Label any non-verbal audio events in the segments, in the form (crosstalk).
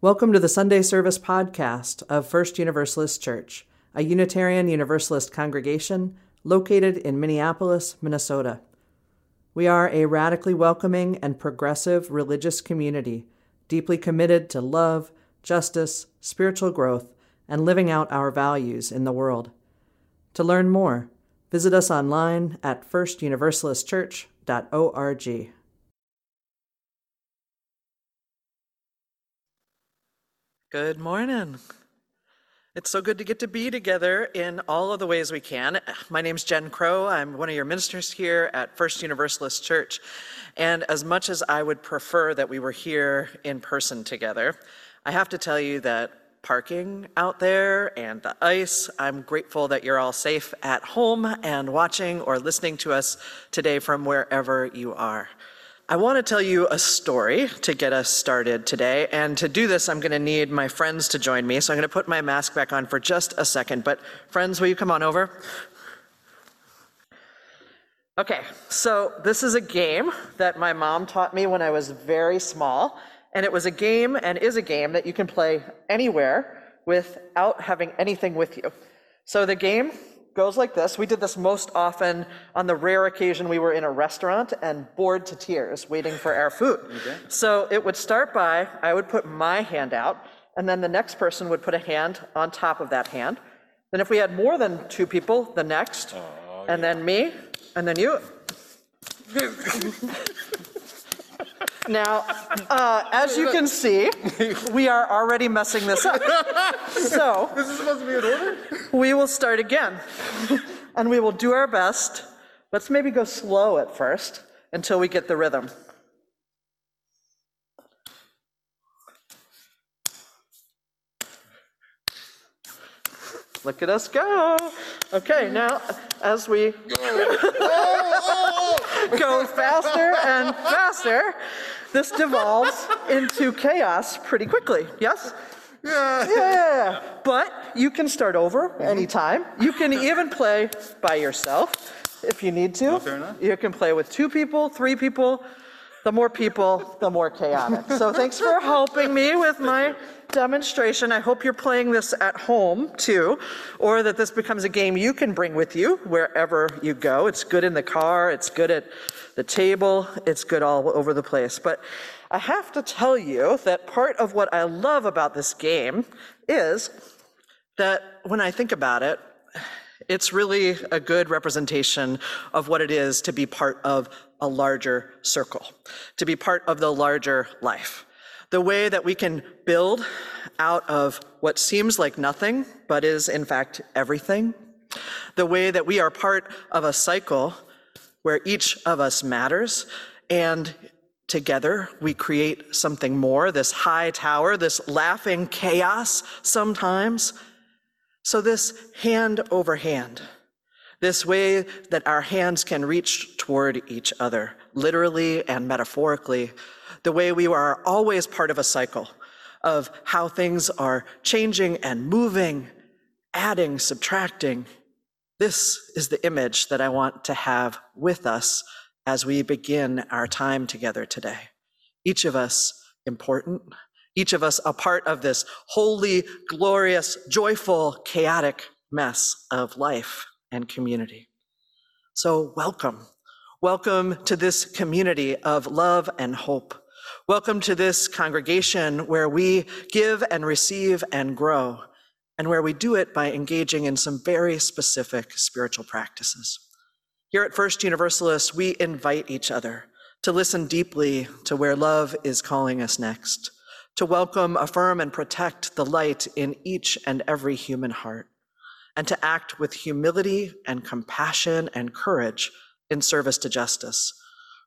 Welcome to the Sunday Service podcast of First Universalist Church, a Unitarian Universalist congregation located in Minneapolis, Minnesota. We are a radically welcoming and progressive religious community, deeply committed to love, justice, spiritual growth, and living out our values in the world. To learn more, visit us online at firstuniversalistchurch.org. Good morning. It's so good to get to be together in all of the ways we can. My name's Jen Crow. I'm one of your ministers here at First Universalist Church. And as much as I would prefer that we were here in person together, I have to tell you that parking out there and the ice, I'm grateful that you're all safe at home and watching or listening to us today from wherever you are. I want to tell you a story to get us started today. And to do this, I'm going to need my friends to join me. So I'm going to put my mask back on for just a second. But, friends, will you come on over? Okay, so this is a game that my mom taught me when I was very small. And it was a game and is a game that you can play anywhere without having anything with you. So the game goes like this. We did this most often on the rare occasion we were in a restaurant and bored to tears waiting for our food. Okay. So it would start by I would put my hand out, and then the next person would put a hand on top of that hand. Then, if we had more than two people, the next, oh, and yeah. then me, and then you. (laughs) Now, uh, as you can see, we are already messing this up. So, This is supposed to be in order? we will start again. And we will do our best. Let's maybe go slow at first until we get the rhythm. Look at us go. Okay, now as we go (laughs) faster and faster, this devolves into chaos pretty quickly. Yes? Yeah. Yeah. (laughs) But you can start over mm-hmm. anytime. You can even play by yourself if you need to. Oh, fair enough. You can play with two people, three people. The more people, the more chaotic. So thanks for helping me with my demonstration. I hope you're playing this at home too, or that this becomes a game you can bring with you wherever you go. It's good in the car, it's good at the table, it's good all over the place. But I have to tell you that part of what I love about this game is that when I think about it, it's really a good representation of what it is to be part of a larger circle, to be part of the larger life the way that we can build out of what seems like nothing, but is in fact everything, the way that we are part of a cycle where each of us matters, and together we create something more, this high tower, this laughing chaos sometimes. So, this hand over hand, this way that our hands can reach toward each other, literally and metaphorically, the way we are always part of a cycle of how things are changing and moving, adding, subtracting. This is the image that I want to have with us as we begin our time together today. Each of us important, each of us a part of this holy, glorious, joyful, chaotic mess of life and community. So, welcome. Welcome to this community of love and hope. Welcome to this congregation where we give and receive and grow, and where we do it by engaging in some very specific spiritual practices. Here at First Universalist, we invite each other to listen deeply to where love is calling us next, to welcome, affirm, and protect the light in each and every human heart, and to act with humility and compassion and courage in service to justice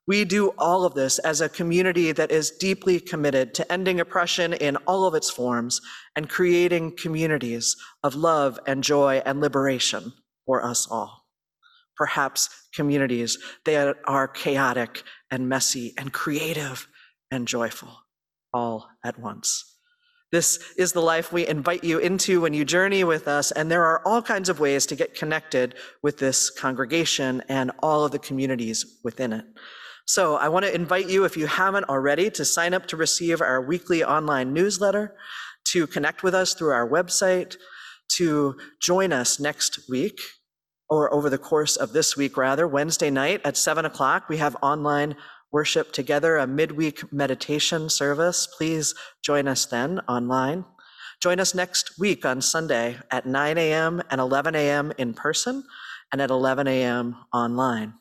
we do all of this as a community that is deeply committed to ending oppression in all of its forms and creating communities of love and joy and liberation for us all. Perhaps communities that are chaotic and messy and creative and joyful all at once. This is the life we invite you into when you journey with us, and there are all kinds of ways to get connected with this congregation and all of the communities within it. So I want to invite you, if you haven't already, to sign up to receive our weekly online newsletter, to connect with us through our website, to join us next week, or over the course of this week, rather, Wednesday night at 7 o'clock. We have online worship together, a midweek meditation service. Please join us then online. Join us next week on Sunday at 9 a.m. and 11 a.m. in person and at 11 a.m. online.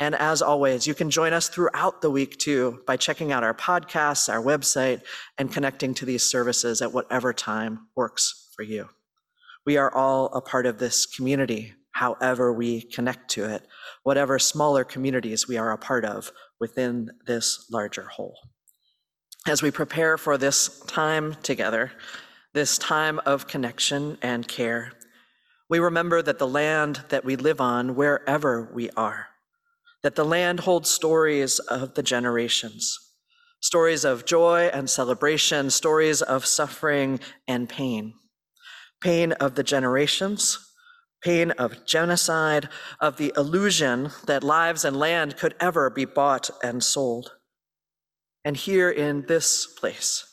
And as always, you can join us throughout the week too by checking out our podcasts, our website, and connecting to these services at whatever time works for you. We are all a part of this community, however we connect to it, whatever smaller communities we are a part of within this larger whole. As we prepare for this time together, this time of connection and care, we remember that the land that we live on, wherever we are, that the land holds stories of the generations, stories of joy and celebration, stories of suffering and pain, pain of the generations, pain of genocide, of the illusion that lives and land could ever be bought and sold. And here in this place,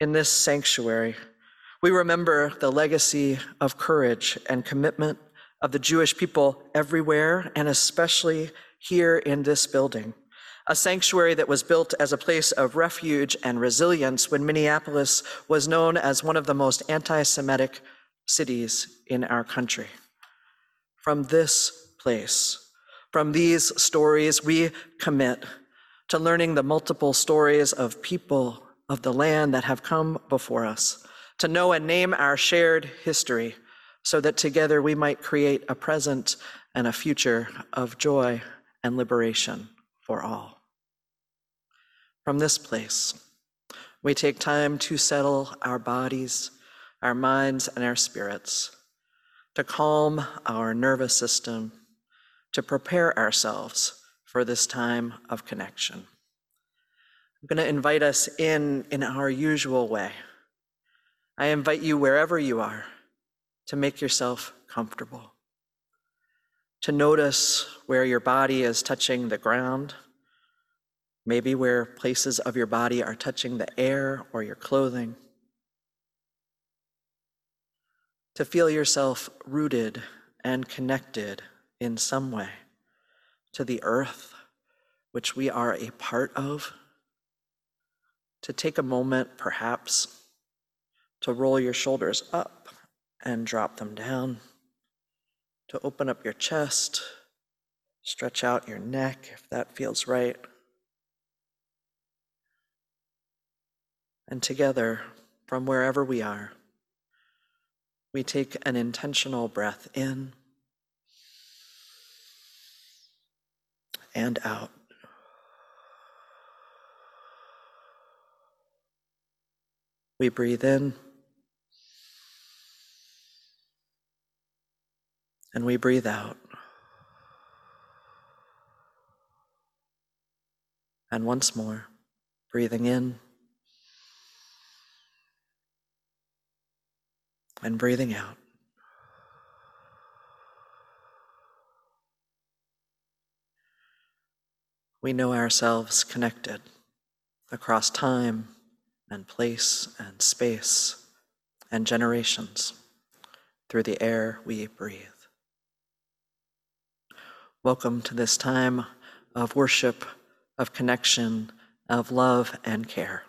in this sanctuary, we remember the legacy of courage and commitment of the Jewish people everywhere, and especially here in this building, a sanctuary that was built as a place of refuge and resilience when Minneapolis was known as one of the most anti Semitic cities in our country. From this place, from these stories, we commit to learning the multiple stories of people of the land that have come before us, to know and name our shared history, so that together we might create a present and a future of joy and liberation for all. From this place, we take time to settle our bodies, our minds, and our spirits, to calm our nervous system, to prepare ourselves for this time of connection. I'm going to invite us in in our usual way. I invite you, wherever you are, to make yourself comfortable to notice where your body is touching the ground, maybe where places of your body are touching the air or your clothing. To feel yourself rooted and connected in some way to the earth, which we are a part of. To take a moment, perhaps, to roll your shoulders up and drop them down to open up your chest, stretch out your neck if that feels right. And together, from wherever we are, we take an intentional breath in and out. We breathe in. and we breathe out. And once more, breathing in and breathing out. We know ourselves connected across time and place and space and generations through the air we breathe. Welcome to this time of worship, of connection, of love and care.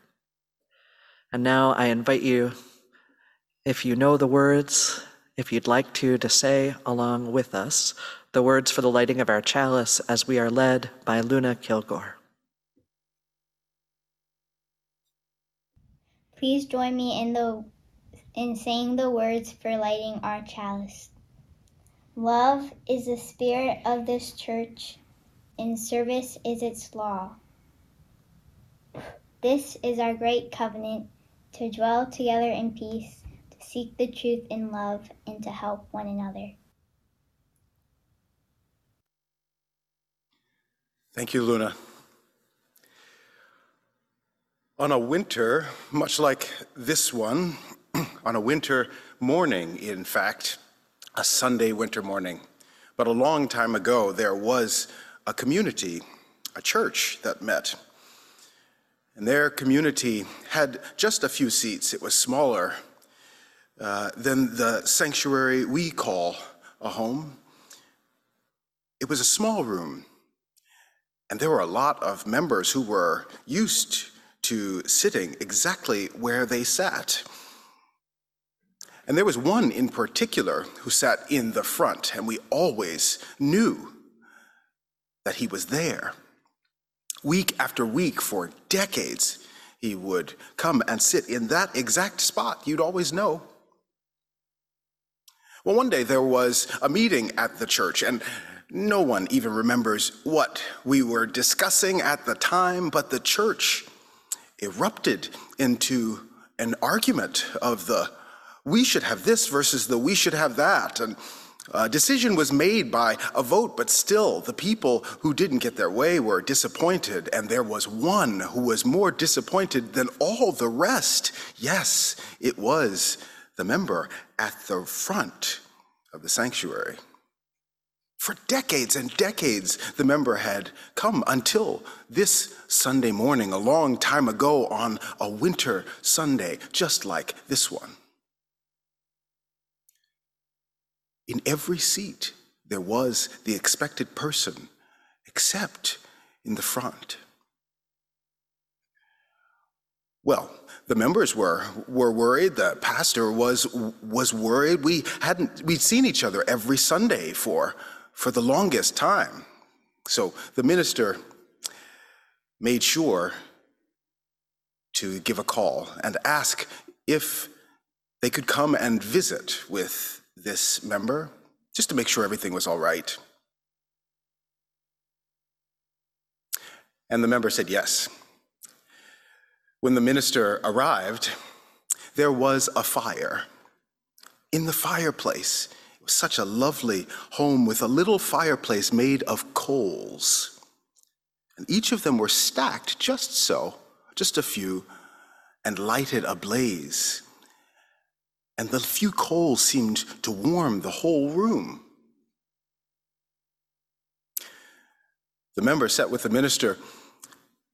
And now I invite you, if you know the words, if you'd like to, to say along with us the words for the lighting of our chalice as we are led by Luna Kilgore. Please join me in the in saying the words for lighting our chalice. Love is the spirit of this church, and service is its law. This is our great covenant to dwell together in peace, seek the truth in love, and to help one another. Thank you, Luna. On a winter, much like this one, (clears throat) on a winter morning, in fact, a Sunday winter morning. But a long time ago, there was a community a church that met. And their community had just a few seats. It was smaller uh, than the sanctuary we call a home. It was a small room, and there were a lot of members who were used to sitting exactly where they sat. And there was one in particular who sat in the front, and we always knew that he was there. Week after week for decades, he would come and sit in that exact spot. You'd always know. Well, one day there was a meeting at the church, and no one even remembers what we were discussing at the time, but the church erupted into an argument of the we should have this versus the we should have that. And a decision was made by a vote, but still, the people who didn't get their way were disappointed, and there was one who was more disappointed than all the rest. Yes, it was the member at the front of the sanctuary. For decades and decades, the member had come until this Sunday morning, a long time ago on a winter Sunday, just like this one. In every seat, there was the expected person, except in the front. Well, the members were were worried. The pastor was was worried. We hadn't we'd seen each other every Sunday for for the longest time. So the minister made sure to give a call and ask if they could come and visit with this member just to make sure everything was all right. And the member said yes. When the minister arrived, there was a fire in the fireplace. It was such a lovely home with a little fireplace made of coals. And each of them were stacked just so, just a few, and lighted ablaze and the few coals seemed to warm the whole room. The member sat with the minister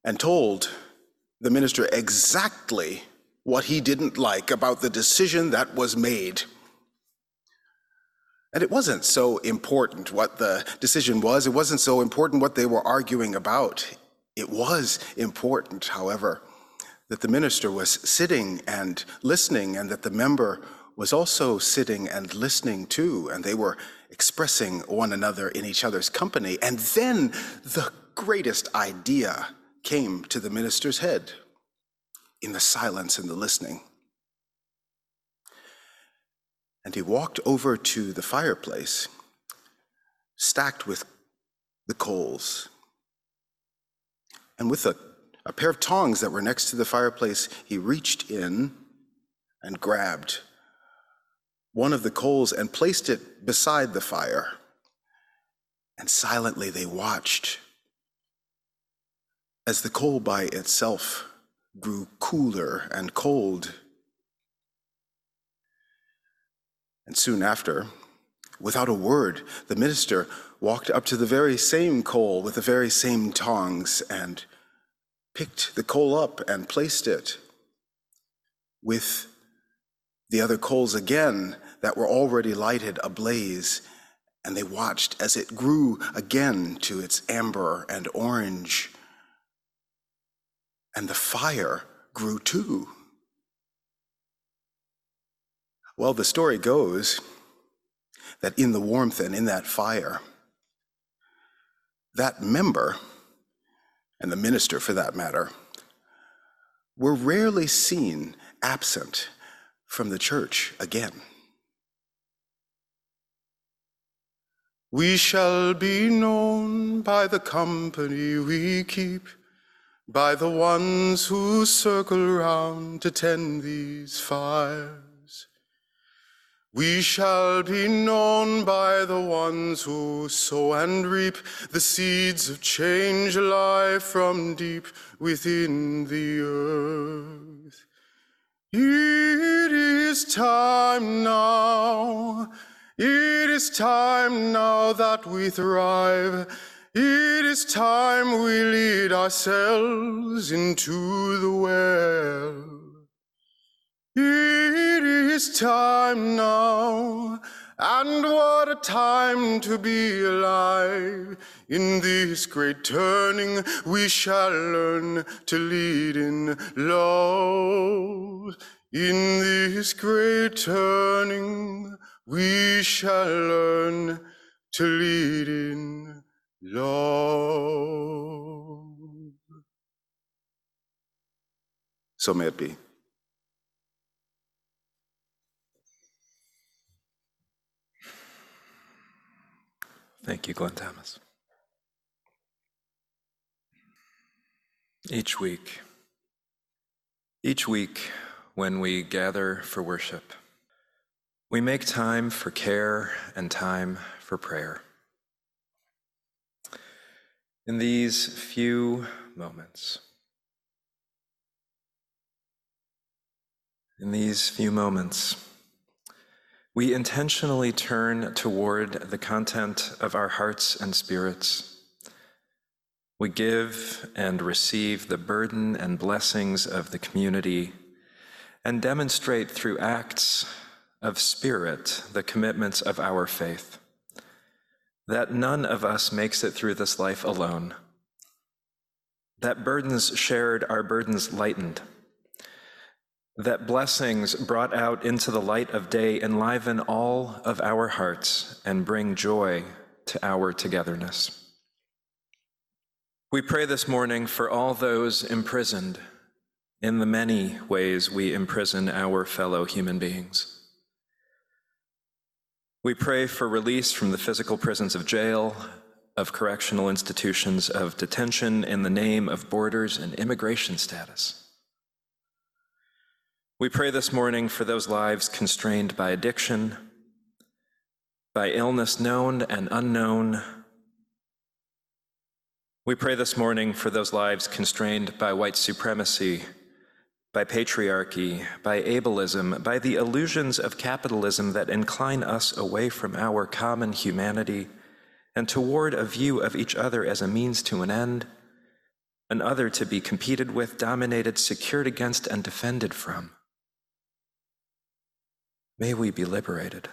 and told the minister exactly what he didn't like about the decision that was made. And it wasn't so important what the decision was, it wasn't so important what they were arguing about. It was important, however, that the minister was sitting and listening, and that the member was also sitting and listening too, and they were expressing one another in each other's company. And then the greatest idea came to the minister's head in the silence and the listening. And he walked over to the fireplace, stacked with the coals. And with a a pair of tongs that were next to the fireplace, he reached in and grabbed one of the coals and placed it beside the fire. And silently they watched as the coal by itself grew cooler and cold. And soon after, without a word, the minister walked up to the very same coal with the very same tongs and picked the coal up and placed it with the other coals again that were already lighted ablaze, and they watched as it grew again to its amber and orange. And the fire grew too. Well, the story goes that in the warmth and in that fire, that member and the minister for that matter, were rarely seen absent from the church again. We shall be known by the company we keep, by the ones who circle round to tend these fires. We shall be known by the ones who sow and reap the seeds of change lie from deep within the earth. It is time now, it is time now that we thrive. It is time we lead ourselves into the well. It is time now, and what a time to be alive. In this great turning, we shall learn to lead in love. In this great turning, we shall learn to lead in love. So may it be. Thank you, Glenn Thomas. Each week, each week when we gather for worship, we make time for care and time for prayer. In these few moments, in these few moments, we intentionally turn toward the content of our hearts and spirits. We give and receive the burden and blessings of the community and demonstrate through acts of spirit the commitments of our faith. That none of us makes it through this life alone. That burdens shared are burdens lightened that blessings brought out into the light of day enliven all of our hearts and bring joy to our togetherness. We pray this morning for all those imprisoned in the many ways we imprison our fellow human beings. We pray for release from the physical prisons of jail, of correctional institutions, of detention in the name of borders and immigration status. We pray this morning for those lives constrained by addiction, by illness known and unknown. We pray this morning for those lives constrained by white supremacy, by patriarchy, by ableism, by the illusions of capitalism that incline us away from our common humanity and toward a view of each other as a means to an end, an other to be competed with, dominated, secured against, and defended from. May we be liberated.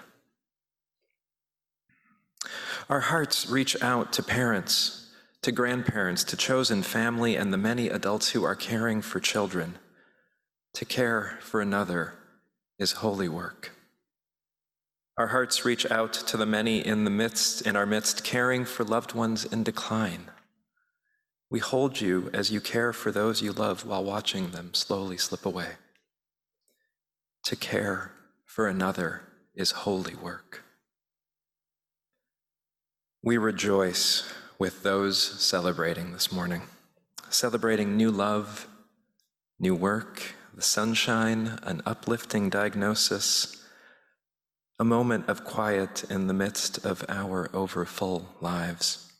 Our hearts reach out to parents, to grandparents, to chosen family, and the many adults who are caring for children. To care for another is holy work. Our hearts reach out to the many in the midst, in our midst, caring for loved ones in decline. We hold you as you care for those you love while watching them slowly slip away. To care for another is holy work. We rejoice with those celebrating this morning, celebrating new love, new work, the sunshine, an uplifting diagnosis, a moment of quiet in the midst of our overfull lives.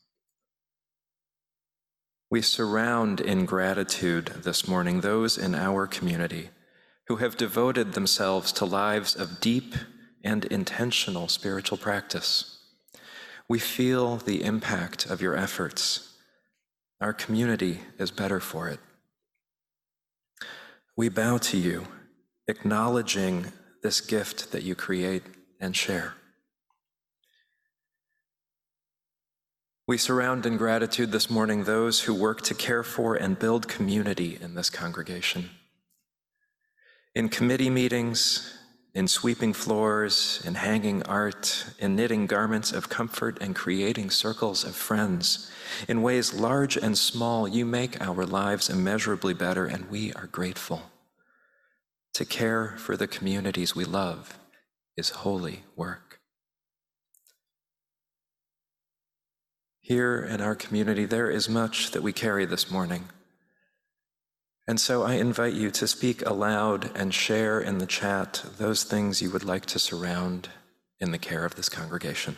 We surround in gratitude this morning those in our community who have devoted themselves to lives of deep and intentional spiritual practice. We feel the impact of your efforts. Our community is better for it. We bow to you, acknowledging this gift that you create and share. We surround in gratitude this morning those who work to care for and build community in this congregation in committee meetings, in sweeping floors, in hanging art, in knitting garments of comfort and creating circles of friends. In ways large and small, you make our lives immeasurably better, and we are grateful. To care for the communities we love is holy work. Here in our community, there is much that we carry this morning. And so I invite you to speak aloud and share in the chat those things you would like to surround in the care of this congregation.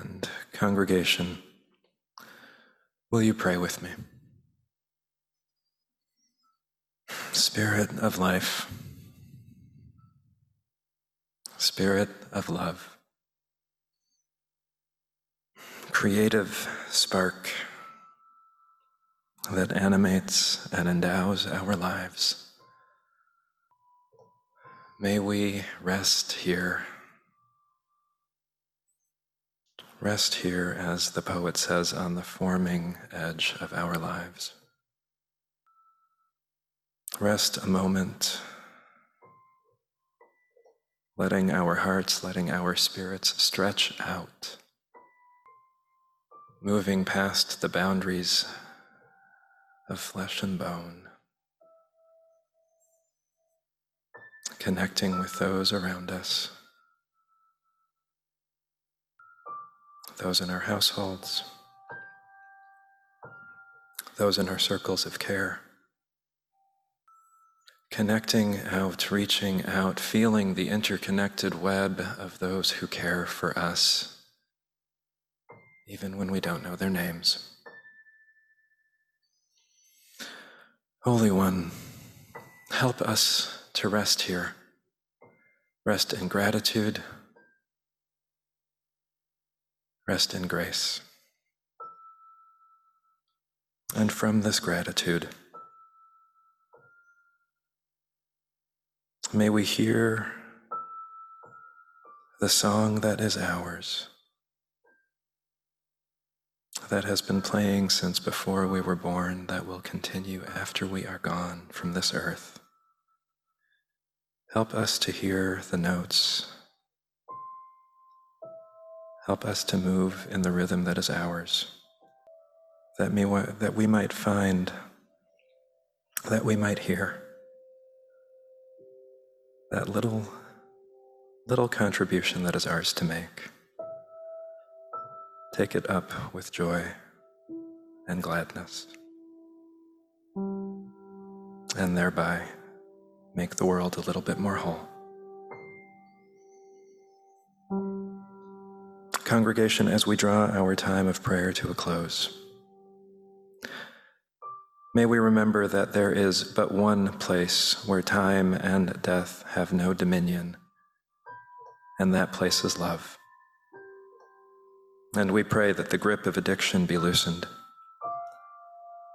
And congregation, Will you pray with me? Spirit of life, Spirit of love, creative spark that animates and endows our lives. May we rest here. Rest here, as the poet says, on the forming edge of our lives. Rest a moment, letting our hearts, letting our spirits stretch out, moving past the boundaries of flesh and bone, connecting with those around us, those in our households, those in our circles of care connecting out, reaching out, feeling the interconnected web of those who care for us, even when we don't know their names. Holy One, help us to rest here, rest in gratitude, rest in grace. And from this gratitude, May we hear the song that is ours, that has been playing since before we were born, that will continue after we are gone from this earth. Help us to hear the notes. Help us to move in the rhythm that is ours, that, may, that we might find, that we might hear that little, little contribution that is ours to make. Take it up with joy and gladness, and thereby make the world a little bit more whole. Congregation, as we draw our time of prayer to a close, May we remember that there is but one place where time and death have no dominion, and that place is love. And we pray that the grip of addiction be loosened,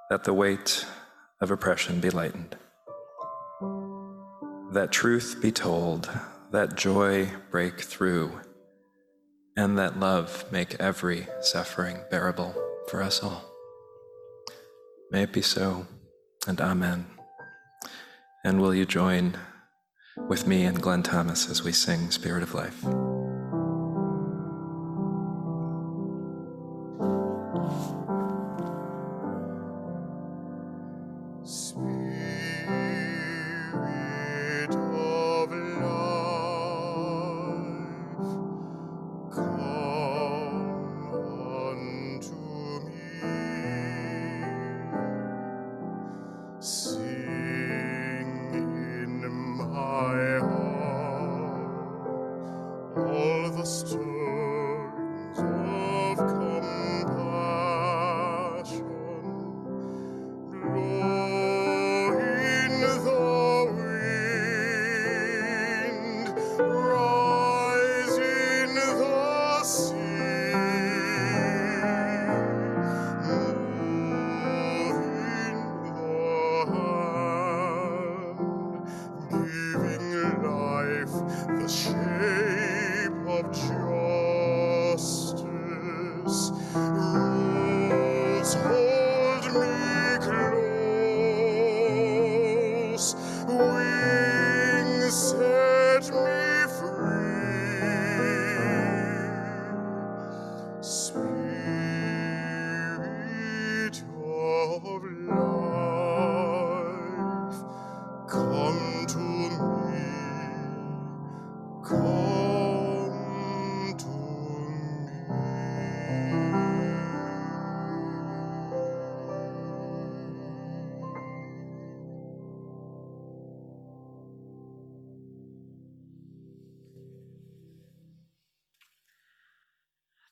that the weight of oppression be lightened, that truth be told, that joy break through, and that love make every suffering bearable for us all. May it be so, and Amen. And will you join with me and Glenn Thomas as we sing Spirit of Life? See.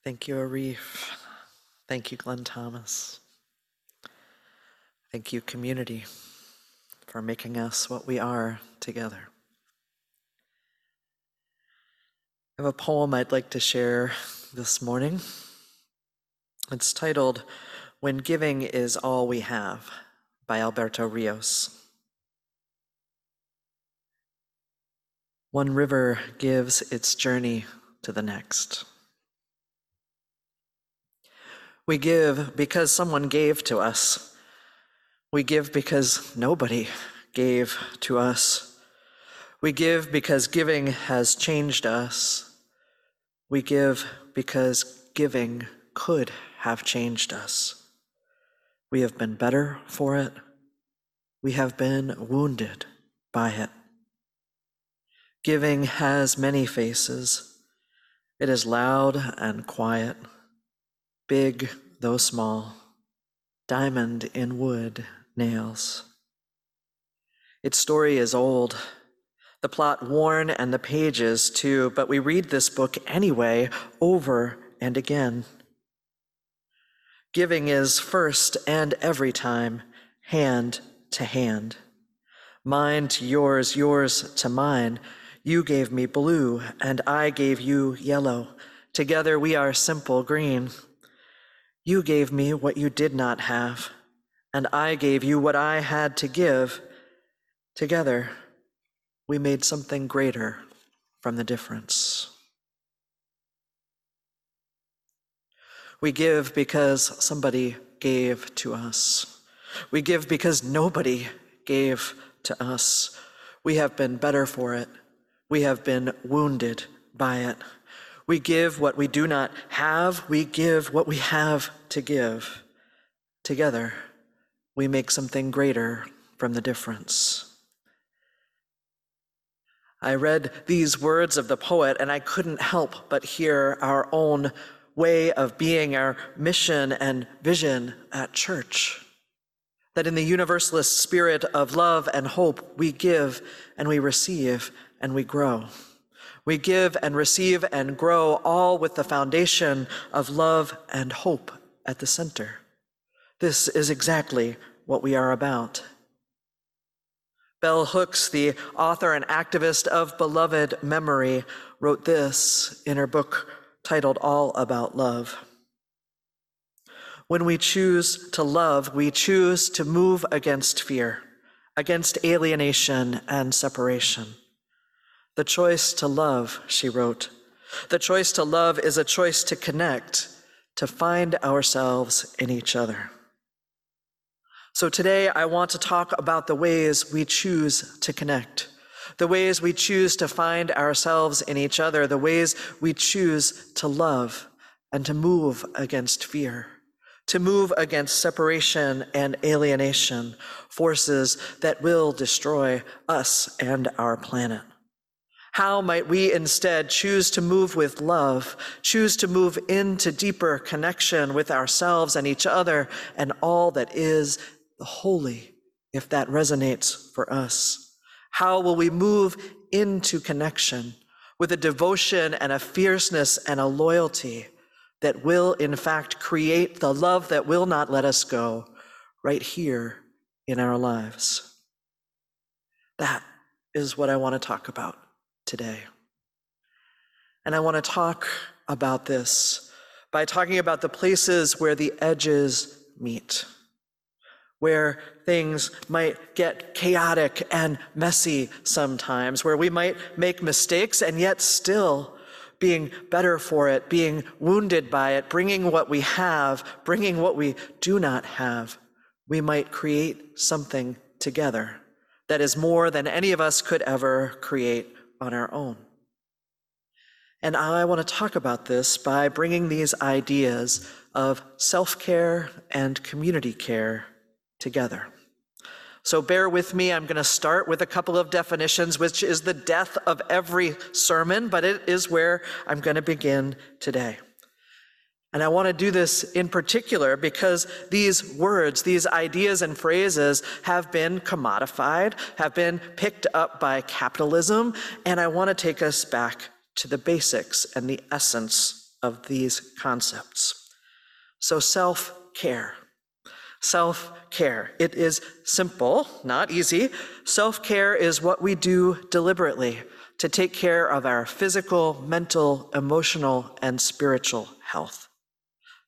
Thank you, Arif. Thank you, Glenn Thomas. Thank you, community, for making us what we are together. I have a poem I'd like to share this morning. It's titled When Giving is All We Have by Alberto Rios. One river gives its journey to the next. We give because someone gave to us. We give because nobody gave to us. We give because giving has changed us. We give because giving could have changed us. We have been better for it. We have been wounded by it. Giving has many faces. It is loud and quiet, big though small, diamond in wood nails. Its story is old, the plot worn and the pages too, but we read this book anyway, over and again. Giving is first and every time, hand to hand. Mine to yours, yours to mine. You gave me blue, and I gave you yellow. Together we are simple green. You gave me what you did not have, and I gave you what I had to give. Together we made something greater from the difference. We give because somebody gave to us. We give because nobody gave to us. We have been better for it. We have been wounded by it. We give what we do not have. We give what we have to give. Together, we make something greater from the difference. I read these words of the poet, and I couldn't help but hear our own way of being, our mission and vision at church. That in the universalist spirit of love and hope, we give and we receive and we grow. We give and receive and grow, all with the foundation of love and hope at the center. This is exactly what we are about. Bell Hooks, the author and activist of Beloved Memory, wrote this in her book titled All About Love. When we choose to love, we choose to move against fear, against alienation and separation. The choice to love, she wrote, the choice to love is a choice to connect, to find ourselves in each other. So today I want to talk about the ways we choose to connect, the ways we choose to find ourselves in each other, the ways we choose to love and to move against fear, to move against separation and alienation, forces that will destroy us and our planet. How might we instead choose to move with love, choose to move into deeper connection with ourselves and each other and all that is the holy, if that resonates for us? How will we move into connection with a devotion and a fierceness and a loyalty that will, in fact, create the love that will not let us go right here in our lives? That is what I want to talk about today. And I want to talk about this by talking about the places where the edges meet where things might get chaotic and messy sometimes, where we might make mistakes and yet still being better for it, being wounded by it, bringing what we have, bringing what we do not have, we might create something together that is more than any of us could ever create on our own. And I want to talk about this by bringing these ideas of self care and community care together. So bear with me. I'm going to start with a couple of definitions, which is the death of every sermon, but it is where I'm going to begin today. And I want to do this in particular because these words, these ideas and phrases have been commodified, have been picked up by capitalism, and I want to take us back to the basics and the essence of these concepts. So, self care. Self care. It is simple, not easy. Self care is what we do deliberately to take care of our physical, mental, emotional, and spiritual health.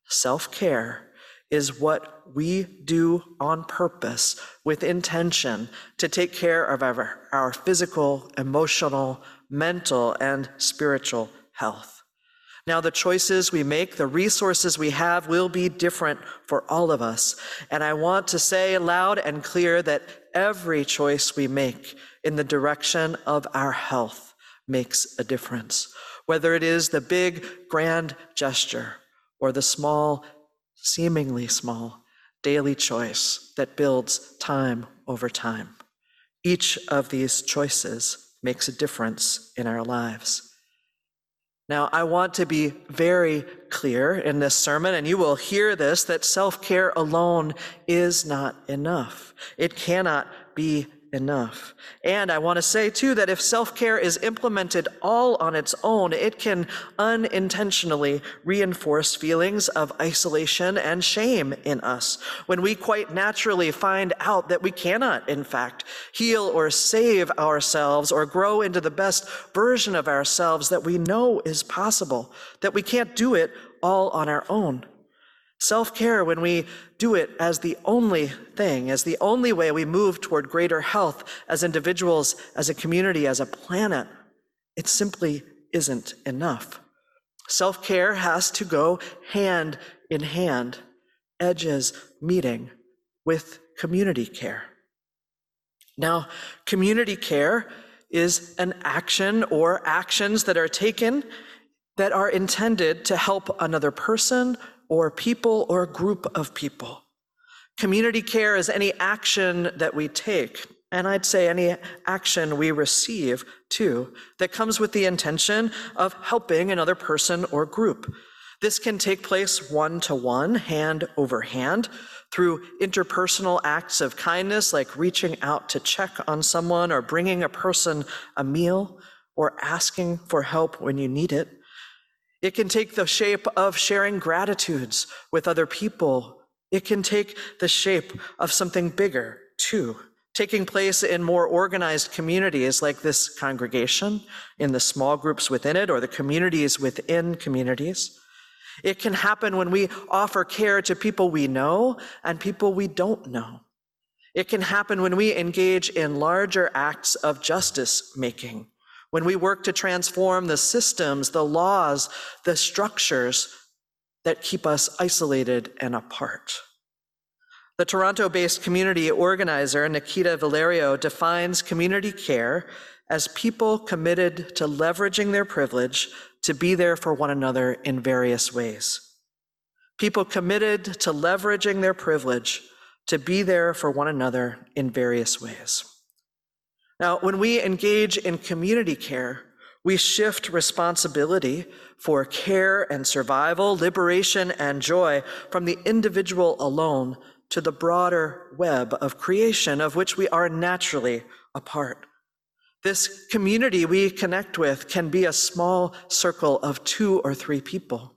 Self care is what we do on purpose with intention to take care of our, our physical, emotional, mental, and spiritual health. Now, the choices we make, the resources we have will be different for all of us. And I want to say loud and clear that every choice we make in the direction of our health makes a difference. Whether it is the big, grand gesture or the small, seemingly small, daily choice that builds time over time. Each of these choices makes a difference in our lives. Now, I want to be very clear in this sermon, and you will hear this that self care alone is not enough. It cannot be enough. And I want to say too that if self care is implemented all on its own, it can unintentionally reinforce feelings of isolation and shame in us when we quite naturally find out that we cannot, in fact, heal or save ourselves or grow into the best version of ourselves that we know is possible, that we can't do it all on our own. Self care, when we do it as the only thing, as the only way we move toward greater health as individuals, as a community, as a planet, it simply isn't enough. Self care has to go hand in hand, edges meeting with community care. Now, community care is an action or actions that are taken that are intended to help another person or people or group of people. Community care is any action that we take, and I'd say any action we receive too, that comes with the intention of helping another person or group. This can take place one to one, hand over hand, through interpersonal acts of kindness, like reaching out to check on someone or bringing a person a meal or asking for help when you need it. It can take the shape of sharing gratitudes with other people. It can take the shape of something bigger, too, taking place in more organized communities like this congregation, in the small groups within it, or the communities within communities. It can happen when we offer care to people we know and people we don't know. It can happen when we engage in larger acts of justice making when we work to transform the systems, the laws, the structures that keep us isolated and apart. The Toronto based community organizer Nakita Valerio defines community care as people committed to leveraging their privilege to be there for one another in various ways. People committed to leveraging their privilege to be there for one another in various ways. Now, when we engage in community care, we shift responsibility for care and survival, liberation and joy from the individual alone to the broader web of creation of which we are naturally a part. This community we connect with can be a small circle of two or three people,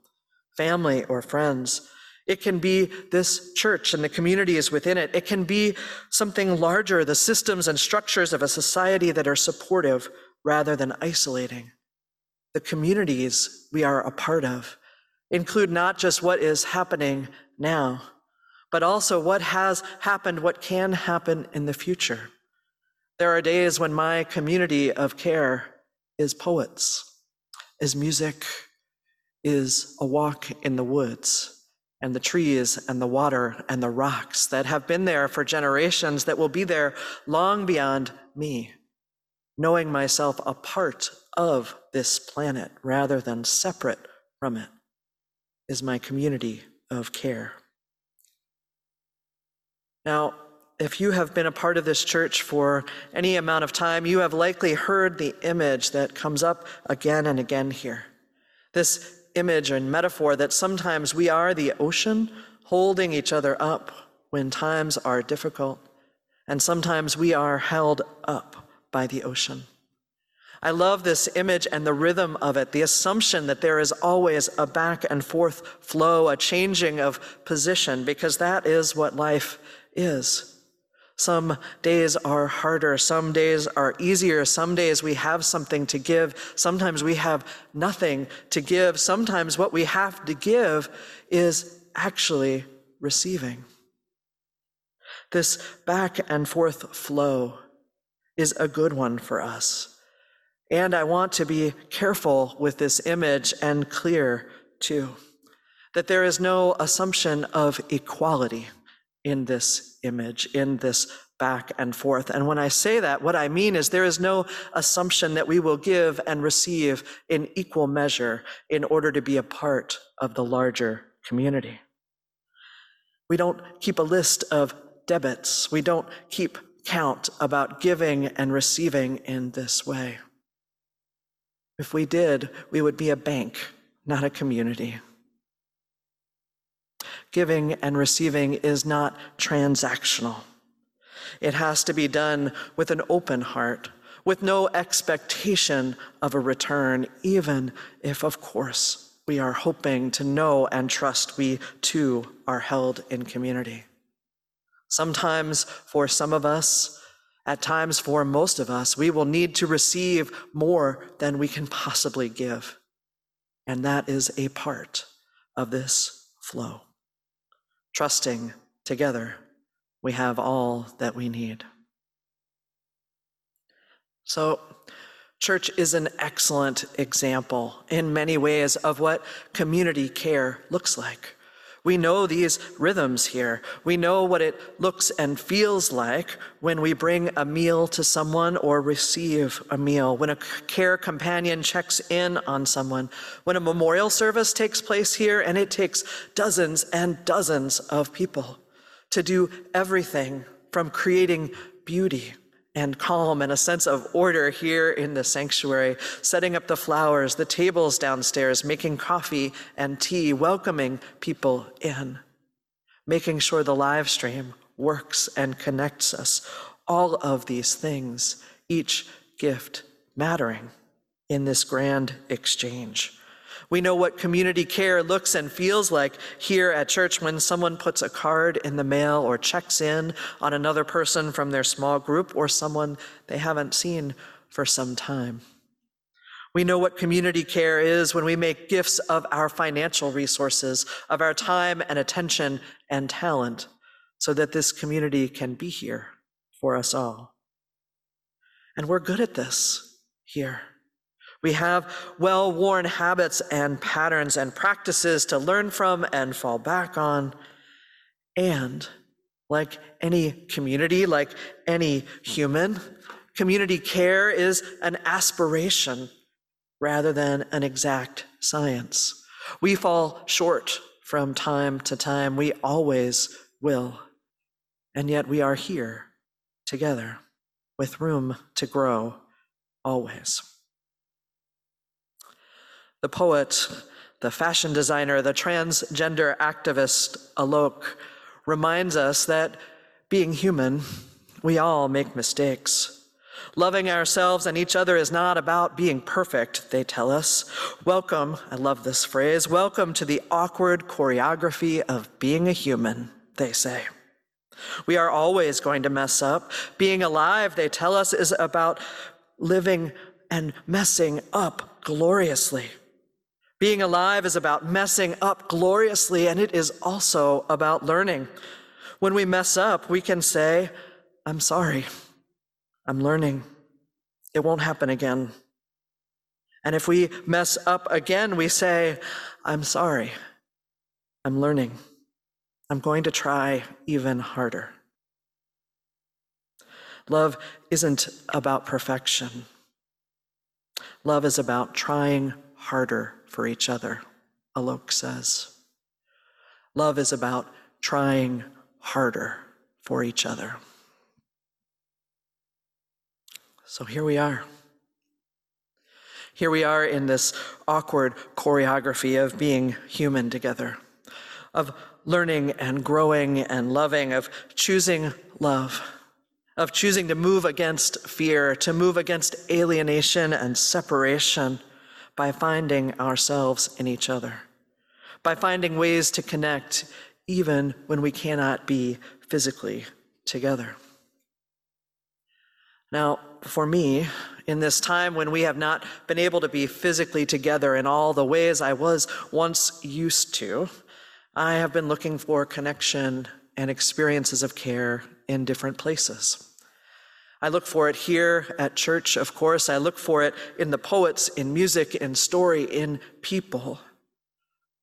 family or friends, it can be this church and the communities within it. It can be something larger, the systems and structures of a society that are supportive rather than isolating. The communities we are a part of include not just what is happening now, but also what has happened, what can happen in the future. There are days when my community of care is poets, is music, is a walk in the woods and the trees and the water and the rocks that have been there for generations, that will be there long beyond me, knowing myself a part of this planet rather than separate from it, is my community of care. Now, if you have been a part of this church for any amount of time, you have likely heard the image that comes up again and again here. This image and metaphor that sometimes we are the ocean holding each other up when times are difficult, and sometimes we are held up by the ocean. I love this image and the rhythm of it, the assumption that there is always a back and forth flow, a changing of position, because that is what life is. Some days are harder, some days are easier, some days we have something to give, sometimes we have nothing to give, sometimes what we have to give is actually receiving. This back and forth flow is a good one for us. And I want to be careful with this image and clear too that there is no assumption of equality in this image, in this back and forth. And when I say that, what I mean is there is no assumption that we will give and receive in equal measure in order to be a part of the larger community. We don't keep a list of debits. We don't keep count about giving and receiving in this way. If we did, we would be a bank, not a community. Giving and receiving is not transactional. It has to be done with an open heart, with no expectation of a return, even if, of course, we are hoping to know and trust we too are held in community. Sometimes, for some of us, at times, for most of us, we will need to receive more than we can possibly give. And that is a part of this flow. Trusting together, we have all that we need. So, church is an excellent example in many ways of what community care looks like. We know these rhythms here. We know what it looks and feels like when we bring a meal to someone or receive a meal, when a care companion checks in on someone, when a memorial service takes place here, and it takes dozens and dozens of people to do everything from creating beauty and calm and a sense of order here in the sanctuary, setting up the flowers, the tables downstairs, making coffee and tea, welcoming people in, making sure the live stream works and connects us. All of these things, each gift mattering in this grand exchange. We know what community care looks and feels like here at church when someone puts a card in the mail or checks in on another person from their small group or someone they haven't seen for some time. We know what community care is when we make gifts of our financial resources, of our time and attention and talent, so that this community can be here for us all. And we're good at this here. We have well worn habits and patterns and practices to learn from and fall back on. And like any community, like any human, community care is an aspiration rather than an exact science. We fall short from time to time. We always will. And yet we are here together with room to grow always. The poet, the fashion designer, the transgender activist Alok reminds us that being human, we all make mistakes. Loving ourselves and each other is not about being perfect, they tell us. Welcome, I love this phrase, welcome to the awkward choreography of being a human, they say. We are always going to mess up. Being alive, they tell us, is about living and messing up gloriously. Being alive is about messing up gloriously, and it is also about learning. When we mess up, we can say, I'm sorry. I'm learning. It won't happen again. And if we mess up again, we say, I'm sorry. I'm learning. I'm going to try even harder. Love isn't about perfection. Love is about trying harder for each other, Alok says. Love is about trying harder for each other. So here we are. Here we are in this awkward choreography of being human together, of learning and growing and loving, of choosing love of choosing to move against fear, to move against alienation and separation by finding ourselves in each other, by finding ways to connect even when we cannot be physically together. Now, for me, in this time when we have not been able to be physically together in all the ways I was once used to, I have been looking for connection and experiences of care in different places. I look for it here at church, of course. I look for it in the poets, in music, in story, in people.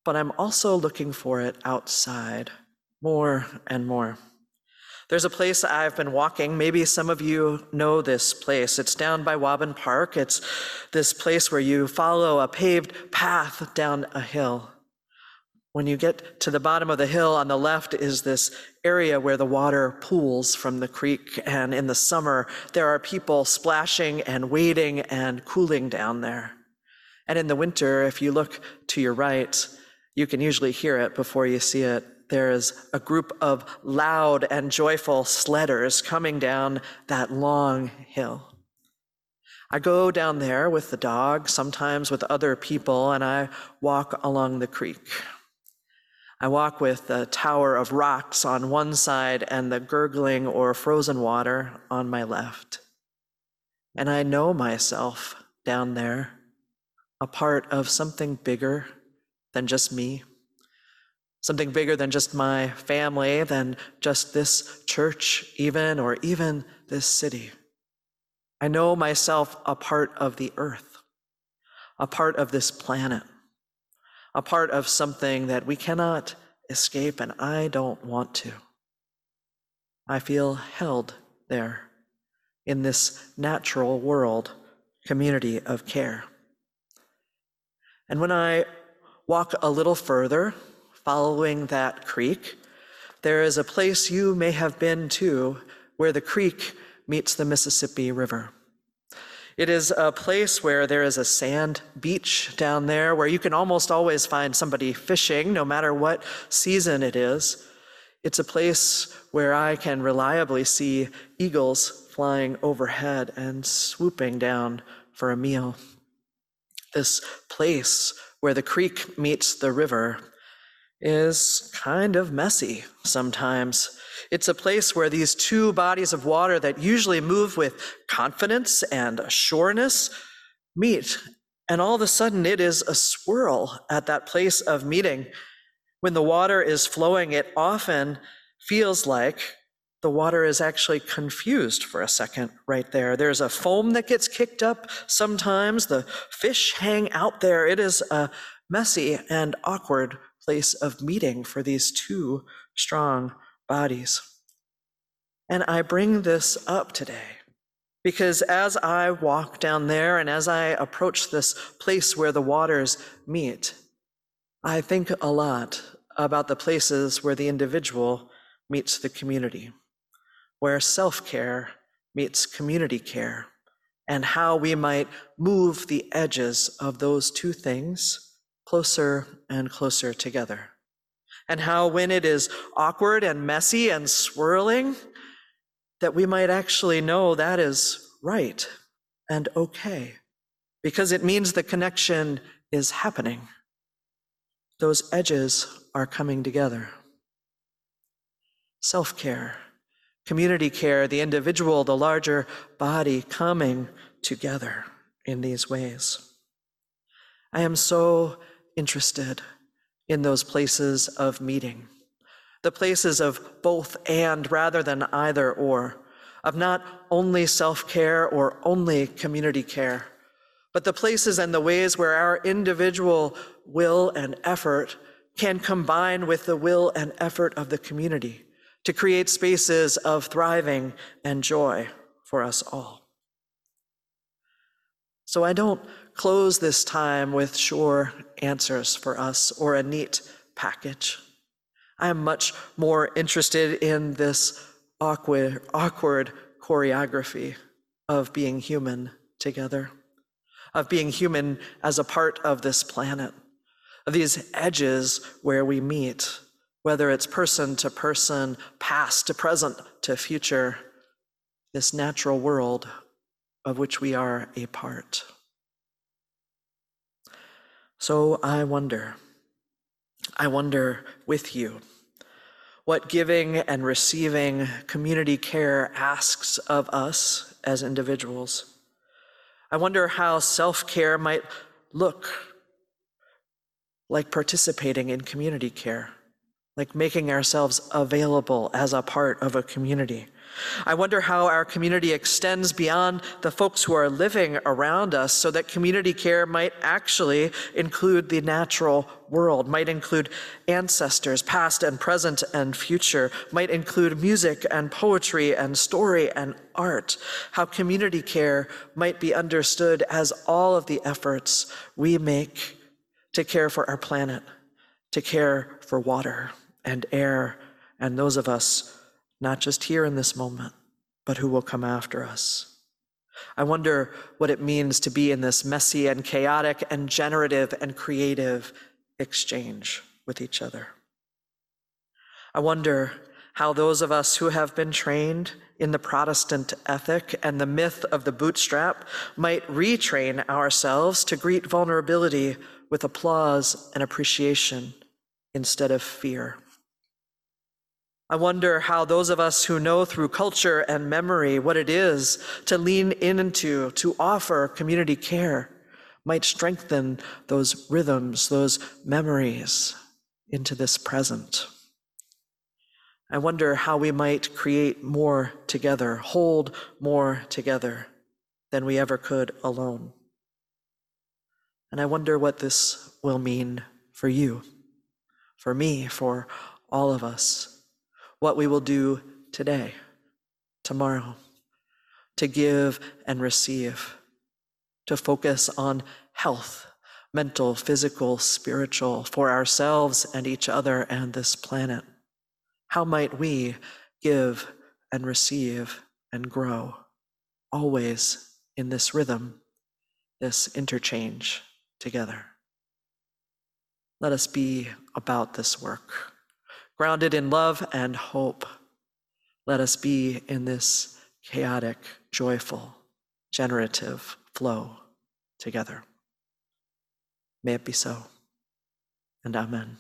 But I'm also looking for it outside more and more. There's a place I've been walking. Maybe some of you know this place. It's down by Wabun Park. It's this place where you follow a paved path down a hill. When you get to the bottom of the hill on the left is this area where the water pools from the creek. And in the summer, there are people splashing and wading and cooling down there. And in the winter, if you look to your right, you can usually hear it before you see it there is a group of loud and joyful sledders coming down that long hill. I go down there with the dog, sometimes with other people, and I walk along the creek. I walk with the tower of rocks on one side and the gurgling or frozen water on my left. And I know myself down there, a part of something bigger than just me something bigger than just my family, than just this church, even, or even this city. I know myself a part of the earth, a part of this planet, a part of something that we cannot escape, and I don't want to. I feel held there in this natural world community of care. And when I walk a little further, following that creek, there is a place you may have been to where the creek meets the Mississippi River. It is a place where there is a sand beach down there where you can almost always find somebody fishing, no matter what season it is. It's a place where I can reliably see eagles flying overhead and swooping down for a meal. This place where the creek meets the river is kind of messy sometimes. It's a place where these two bodies of water that usually move with confidence and sureness meet. And all of a sudden, it is a swirl at that place of meeting. When the water is flowing, it often feels like the water is actually confused for a second right there. There's a foam that gets kicked up sometimes. The fish hang out there. It is a messy and awkward place of meeting for these two strong bodies. And I bring this up today because as I walk down there and as I approach this place where the waters meet, I think a lot about the places where the individual meets the community, where self care meets community care, and how we might move the edges of those two things closer and closer together. And how, when it is awkward and messy and swirling, that we might actually know that is right and okay, because it means the connection is happening. Those edges are coming together. Self care, community care, the individual, the larger body coming together in these ways. I am so interested in those places of meeting, the places of both and rather than either or, of not only self care or only community care, but the places and the ways where our individual will and effort can combine with the will and effort of the community to create spaces of thriving and joy for us all. So I don't close this time with sure answers for us or a neat package. I am much more interested in this awkward, awkward choreography of being human together, of being human as a part of this planet, of these edges where we meet, whether it's person to person, past to present to future, this natural world of which we are a part. So I wonder, I wonder with you what giving and receiving community care asks of us as individuals. I wonder how self care might look like participating in community care, like making ourselves available as a part of a community. I wonder how our community extends beyond the folks who are living around us so that community care might actually include the natural world, might include ancestors, past and present and future, might include music and poetry and story and art. How community care might be understood as all of the efforts we make to care for our planet, to care for water and air and those of us not just here in this moment, but who will come after us. I wonder what it means to be in this messy and chaotic and generative and creative exchange with each other. I wonder how those of us who have been trained in the Protestant ethic and the myth of the bootstrap might retrain ourselves to greet vulnerability with applause and appreciation instead of fear. I wonder how those of us who know through culture and memory what it is to lean into, to offer community care, might strengthen those rhythms, those memories into this present. I wonder how we might create more together, hold more together than we ever could alone. And I wonder what this will mean for you, for me, for all of us what we will do today, tomorrow, to give and receive, to focus on health, mental, physical, spiritual, for ourselves and each other and this planet. How might we give and receive and grow, always in this rhythm, this interchange together? Let us be about this work grounded in love and hope. Let us be in this chaotic, joyful, generative flow together. May it be so. And amen.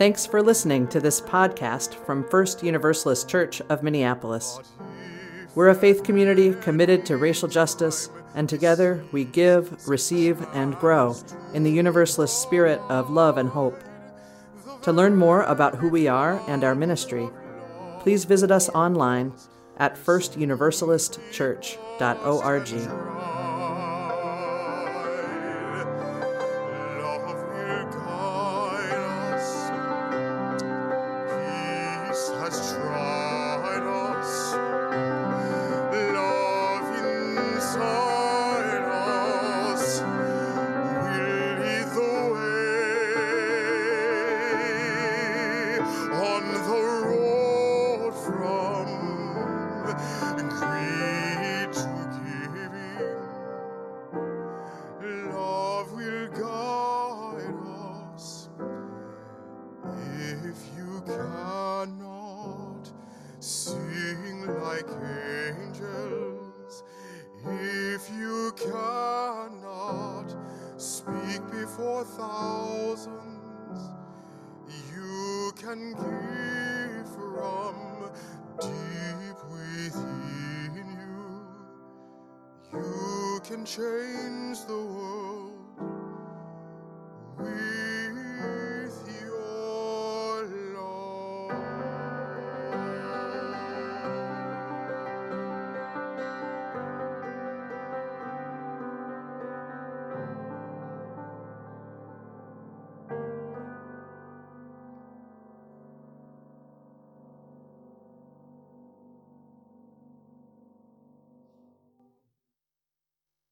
Thanks for listening to this podcast from First Universalist Church of Minneapolis. We're a faith community committed to racial justice, and together we give, receive, and grow in the Universalist spirit of love and hope. To learn more about who we are and our ministry, please visit us online at firstuniversalistchurch.org.